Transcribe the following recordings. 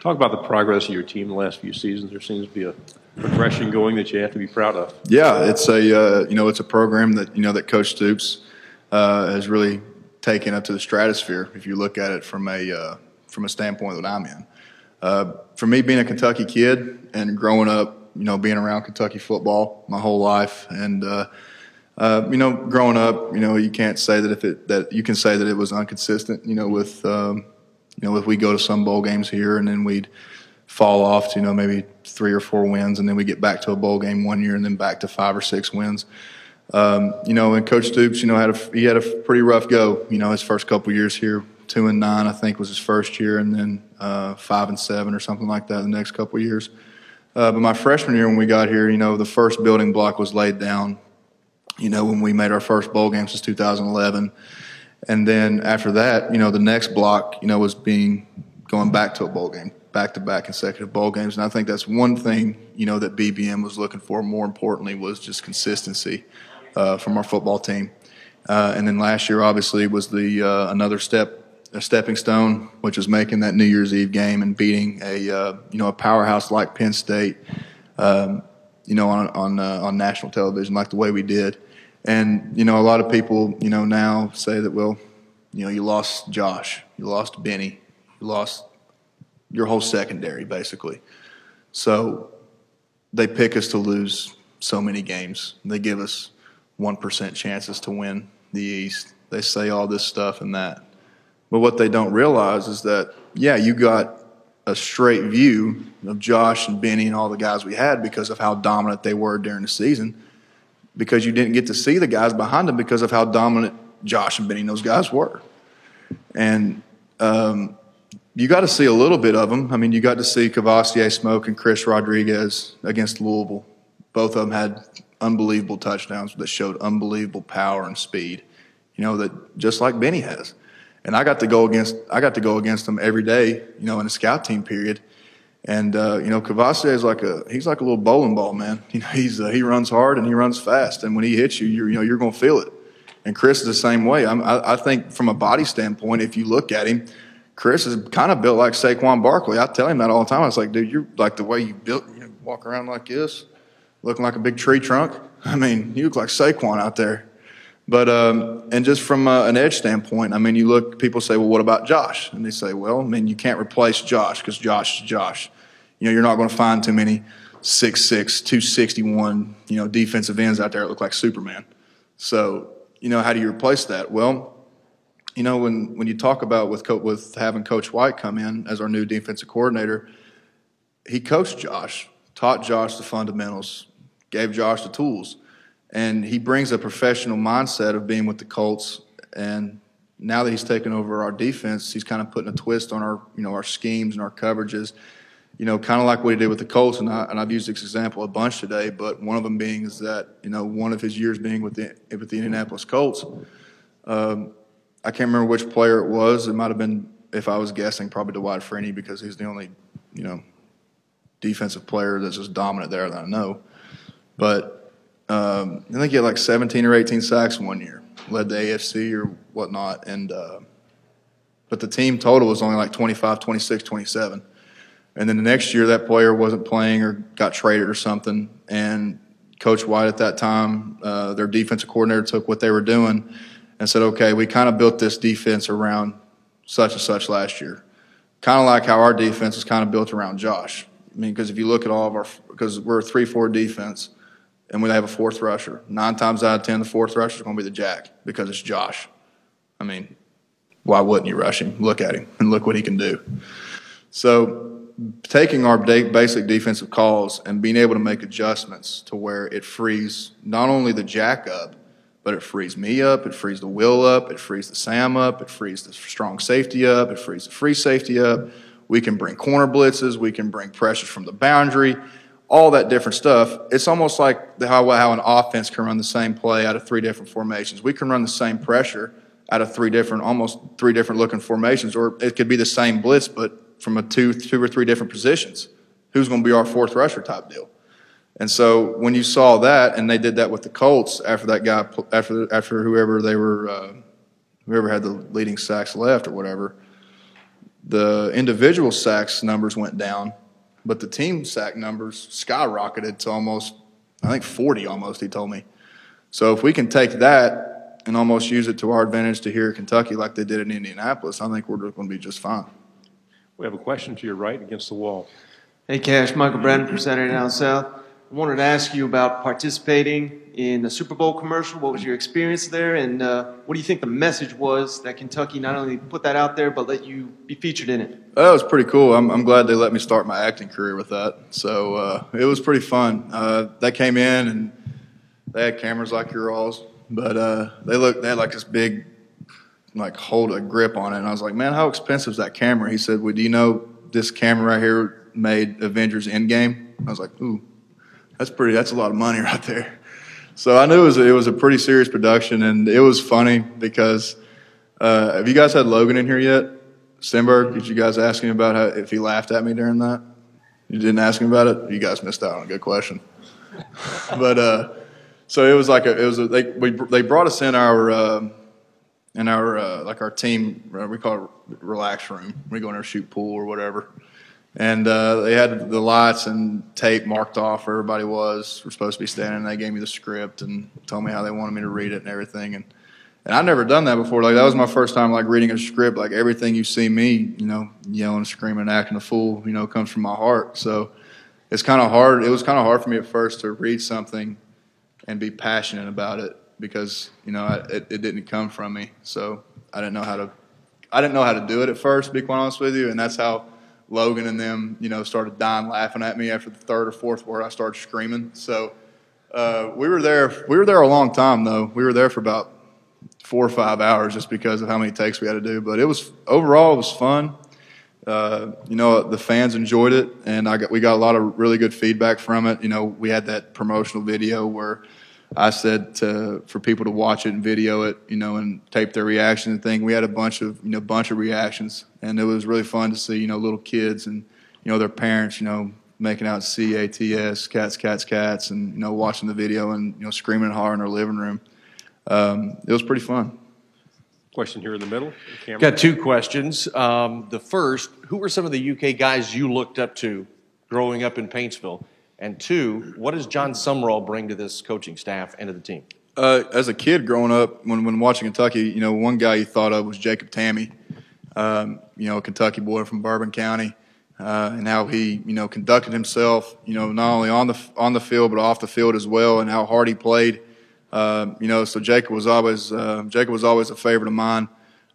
Talk about the progress of your team the last few seasons. There seems to be a progression going that you have to be proud of. Yeah, it's a uh, you know it's a program that you know that Coach Stoops uh, has really taken up to the stratosphere. If you look at it from a uh, from a standpoint that I'm in, uh, for me being a Kentucky kid and growing up, you know, being around Kentucky football my whole life, and uh, uh, you know, growing up, you know, you can't say that if it that you can say that it was inconsistent. You know, with um, you know, if we go to some bowl games here and then we'd fall off to you know maybe three or four wins, and then we get back to a bowl game one year, and then back to five or six wins. Um, you know, and Coach Stoops, you know, had a he had a pretty rough go. You know, his first couple years here, two and nine, I think, was his first year, and then uh, five and seven or something like that the next couple years. Uh, but my freshman year when we got here, you know, the first building block was laid down. You know, when we made our first bowl game since 2011, and then after that, you know, the next block, you know, was being going back to a bowl game, back to back consecutive bowl games, and I think that's one thing, you know, that BBN was looking for. More importantly, was just consistency uh, from our football team. Uh, and then last year, obviously, was the uh, another step, a stepping stone, which was making that New Year's Eve game and beating a uh, you know a powerhouse like Penn State, um, you know, on on uh, on national television like the way we did. And you know, a lot of people, you know, now say that well, you know, you lost Josh, you lost Benny, you lost your whole secondary basically. So they pick us to lose so many games. They give us 1% chances to win the East. They say all this stuff and that. But what they don't realize is that, yeah, you got a straight view of Josh and Benny and all the guys we had because of how dominant they were during the season, because you didn't get to see the guys behind them because of how dominant Josh and Benny and those guys were. And um, you got to see a little bit of them. I mean, you got to see Kavosiey Smoke and Chris Rodriguez against Louisville. Both of them had unbelievable touchdowns that showed unbelievable power and speed. You know that just like Benny has, and I got to go against I got to go against them every day. You know in a scout team period, and uh, you know Kavosiey is like a he's like a little bowling ball man. You know he's uh, he runs hard and he runs fast, and when he hits you, you're, you know you're going to feel it. And Chris is the same way. I, I think from a body standpoint, if you look at him, Chris is kind of built like Saquon Barkley. I tell him that all the time. I was like, dude, you're like the way you built, you walk around like this looking like a big tree trunk. I mean, you look like Saquon out there. But um, and just from uh, an edge standpoint, I mean, you look. People say, "Well, what about Josh?" And they say, "Well, I mean, you can't replace Josh because Josh is Josh. You know, you're not going to find too many 6'6", 261, you know, defensive ends out there that look like Superman. So, you know, how do you replace that? Well, you know, when when you talk about with with having Coach White come in as our new defensive coordinator, he coached Josh, taught Josh the fundamentals, gave Josh the tools. And he brings a professional mindset of being with the Colts. And now that he's taken over our defense, he's kind of putting a twist on our, you know, our schemes and our coverages. You know, kind of like what he did with the Colts, and, I, and I've used this example a bunch today. But one of them being is that you know one of his years being with the with the Indianapolis Colts. Um, I can't remember which player it was. It might have been, if I was guessing, probably Dwight Freeney because he's the only, you know, defensive player that's just dominant there that I know. But um, I think he had like 17 or 18 sacks one year, led the AFC or whatnot. And uh, but the team total was only like 25, 26, 27. And then the next year, that player wasn't playing or got traded or something. And Coach White at that time, uh, their defensive coordinator took what they were doing and said, okay, we kind of built this defense around such and such last year. Kind of like how our defense is kind of built around Josh. I mean, because if you look at all of our, because we're a 3 4 defense, and we have a fourth rusher. Nine times out of ten, the fourth rusher is going to be the jack because it's Josh. I mean, why wouldn't you rush him? Look at him and look what he can do. So, taking our basic defensive calls and being able to make adjustments to where it frees not only the jack up, but it frees me up, it frees the will up, it frees the Sam up, it frees the strong safety up, it frees the free safety up. We can bring corner blitzes, we can bring pressures from the boundary all that different stuff. It's almost like the, how, how an offense can run the same play out of three different formations. We can run the same pressure out of three different, almost three different looking formations, or it could be the same blitz, but from a two, two or three different positions. Who's going to be our fourth rusher type deal? And so when you saw that, and they did that with the Colts after that guy, after after whoever they were, uh, whoever had the leading sacks left or whatever, the individual sacks numbers went down, but the team sack numbers skyrocketed to almost, I think 40 almost, he told me. So if we can take that and almost use it to our advantage to here at Kentucky like they did in Indianapolis, I think we're going to be just fine. We have a question to your right against the wall. Hey, Kash. Michael Brennan from Saturday Down South. I wanted to ask you about participating in the Super Bowl commercial. What was your experience there, and uh, what do you think the message was that Kentucky not only put that out there, but let you be featured in it? That was pretty cool. I'm, I'm glad they let me start my acting career with that. So uh, it was pretty fun. Uh, they came in and they had cameras like your alls, but uh, they looked. They had like this big, like hold a grip on it, and I was like, man, how expensive is that camera? He said, well, do you know this camera right here made Avengers Endgame? I was like, ooh, that's pretty. That's a lot of money right there. So I knew it was it was a pretty serious production, and it was funny because uh, have you guys had Logan in here yet? Stenberg, did you guys ask him about how, if he laughed at me during that? You didn't ask him about it. You guys missed out on a good question. but uh, so it was like a, it was a, they we, they brought us in our uh, in our uh, like our team uh, we call it relax room. We go in there shoot pool or whatever. And uh, they had the lights and tape marked off where everybody was. We're supposed to be standing. And they gave me the script and told me how they wanted me to read it and everything. And and I'd never done that before. Like that was my first time like reading a script. Like everything you see me, you know, yelling, screaming, acting a fool, you know, comes from my heart. So it's kind of hard. It was kind of hard for me at first to read something and be passionate about it because you know I, it, it didn't come from me. So I didn't know how to. I didn't know how to do it at first. To be quite honest with you, and that's how Logan and them, you know, started dying laughing at me after the third or fourth word. I started screaming. So uh, we were there. We were there a long time, though. We were there for about four or five hours just because of how many takes we had to do. But it was overall it was fun. Uh, you know, the fans enjoyed it, and I got, we got a lot of really good feedback from it. You know, we had that promotional video where I said to, for people to watch it and video it, you know, and tape their reaction and thing. We had a bunch of, you know, bunch of reactions, and it was really fun to see, you know, little kids and, you know, their parents, you know, making out C A T S, cats, cats, cats, and you know, watching the video and you know, screaming hard in our living room. Um, it was pretty fun. Question here in the middle. Cameron. Got two questions. Um, the first, who were some of the UK guys you looked up to growing up in Paintsville? And two, what does Jon Sumrall bring to this coaching staff and to the team? Uh, as a kid growing up, when, when watching Kentucky, you know, one guy you thought of was Jacob Tamme, um, you know, a Kentucky boy from Bourbon County, uh, and how he, you know, conducted himself, you know, not only on the on the field but off the field as well, and how hard he played. Uh, you know, so Jacob was always uh, Jacob was always a favorite of mine.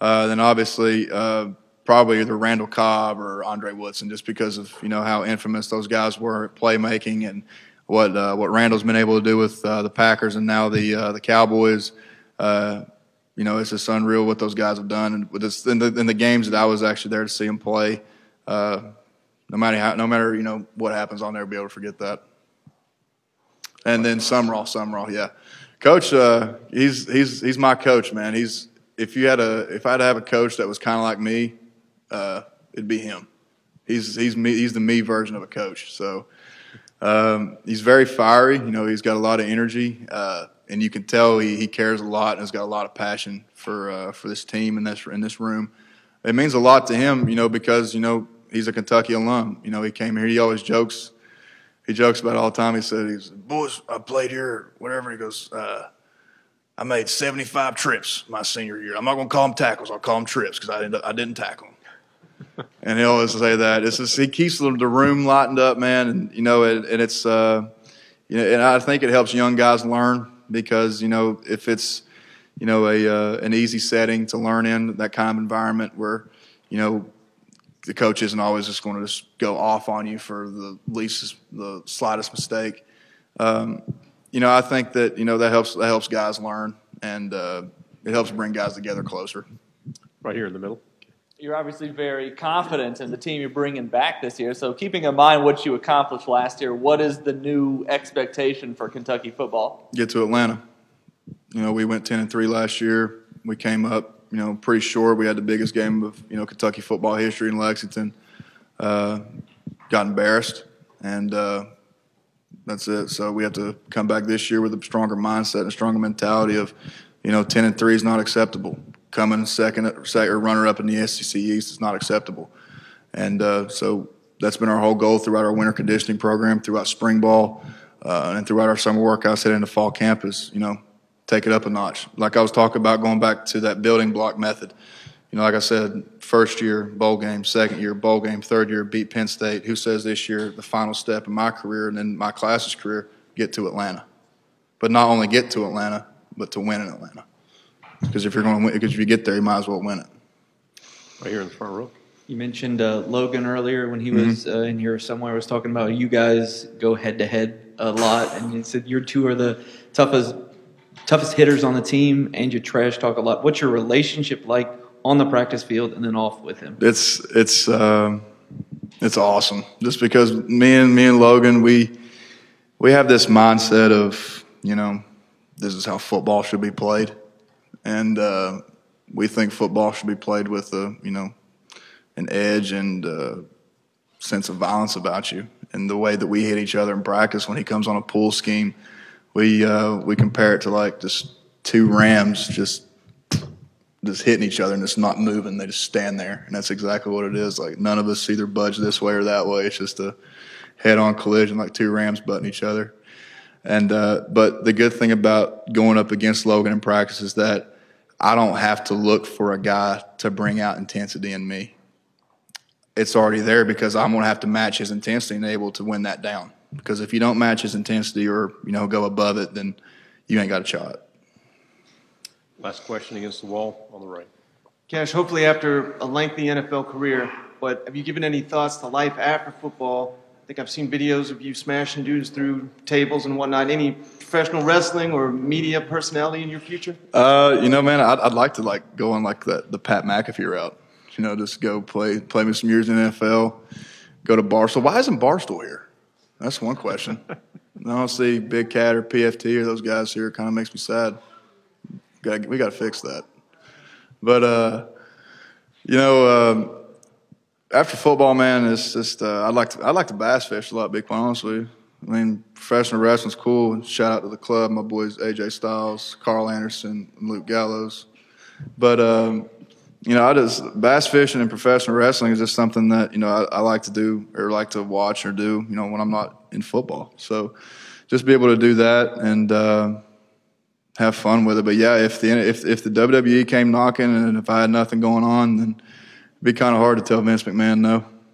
Uh, then obviously uh, probably either Randall Cobb or Andre Woodson, just because of you know how infamous those guys were at playmaking and what uh, what Randall's been able to do with uh, the Packers and now the uh, the Cowboys. Uh, you know, it's just unreal what those guys have done, and with this, in, the, in the games that I was actually there to see them play. Uh, no matter how, no matter you know what happens, I'll never be able to forget that. And then Sumrall, Sumrall, yeah, coach. Uh, he's he's he's my coach, man. He's if you had a if I had to have a coach that was kind of like me, uh, it'd be him. He's he's me. He's the me version of a coach. So um, he's very fiery. You know, he's got a lot of energy, uh, and you can tell he, he cares a lot and has got a lot of passion for uh, for this team and this in this room. It means a lot to him, you know, because you know he's a Kentucky alum. You know, he came here. He always jokes. He jokes about all the time. He said, "He's boys. I played here. Whatever." He goes. Uh, I made 75 trips my senior year. I'm not going to call them tackles. I'll call them trips because I didn't, I didn't tackle and he always say that. It's just, he keeps the, room lightened up, man, and you know, it, and it's uh, you know, and I think it helps young guys learn because you know if it's you know a uh, an easy setting to learn in that kind of environment where you know the coach isn't always just going to just go off on you for the least the slightest mistake. Um, you know, I think that you know that helps that helps guys learn and uh, it helps bring guys together closer. Right here in the middle you're obviously very confident in the team you're bringing back this year. So, keeping in mind what you accomplished last year, what is the new expectation for Kentucky football? Get to Atlanta. You know, we went 10 and 3 last year. We came up, you know, pretty short. We had the biggest game of, you know, Kentucky football history in Lexington. Uh, got embarrassed, and uh, that's it. So, we have to come back this year with a stronger mindset and a stronger mentality of, you know, 10 and 3 is not acceptable coming second, second or runner up in the SEC East is not acceptable. And uh, so that's been our whole goal throughout our winter conditioning program, throughout spring ball, uh, and throughout our summer workouts heading into fall camp is, you know, take it up a notch. Like I was talking about going back to that building block method. You know, like I said, first year bowl game, second year bowl game, third year beat Penn State. Who says this year the final step in my career and then my class's career get to Atlanta? But not only get to Atlanta, but to win in Atlanta. Because if you're going to win, because if you get there, you might as well win it. Right here in the front row. You mentioned uh, Logan earlier when he was uh, in here somewhere. I was talking about you guys go head to head a lot, and you said your two are the toughest toughest hitters on the team, and you trash talk a lot. What's your relationship like on the practice field and then off with him? It's it's um, it's awesome. Just because me and me and Logan, we we have this mindset of you know this is how football should be played, and uh, we think football should be played with a you know an edge and uh, sense of violence about you. And the way that we hit each other in practice when he comes on a pull scheme, we uh, we compare it to like just two rams just just hitting each other and just not moving. They just stand there, and that's exactly what it is. Like none of us either budge this way or that way. It's just a head-on collision, like two rams butting each other. And uh, but the good thing about going up against Logan in practice is that I don't have to look for a guy to bring out intensity in me. It's already there because I'm going to have to match his intensity and able to win that down. Because if you don't match his intensity or you know go above it, then you ain't got a shot. Last question against the wall on the right. Kash, hopefully after a lengthy NFL career, but have you given any thoughts to life after football? Think I've seen videos of you smashing dudes through tables and whatnot. Any professional wrestling or media personality in your future? Uh, you know, man, I'd, I'd like to like go on like the, the Pat McAfee route. You know, just go play play me some years in the NFL, go to Barstool. Why isn't Barstool here? That's one question. I don't see Big Cat or PFT or those guys here. Kind of makes me sad. Got we got to fix that. But uh, you know, um, after football, man, it's just uh, I'd like to I'd like to bass fish a lot. Big quite honestly. I mean, professional wrestling's cool. Shout out to the club, my boys AJ Styles, Karl Anderson, and Luke Gallows. But um, you know, I just bass fishing and professional wrestling is just something that you know I, I like to do or like to watch or do. You know, when I'm not in football. So just be able to do that and. Uh, have fun with it. But yeah, if the if if the WWE came knocking and if I had nothing going on, then it'd be kind of hard to tell Vince McMahon no.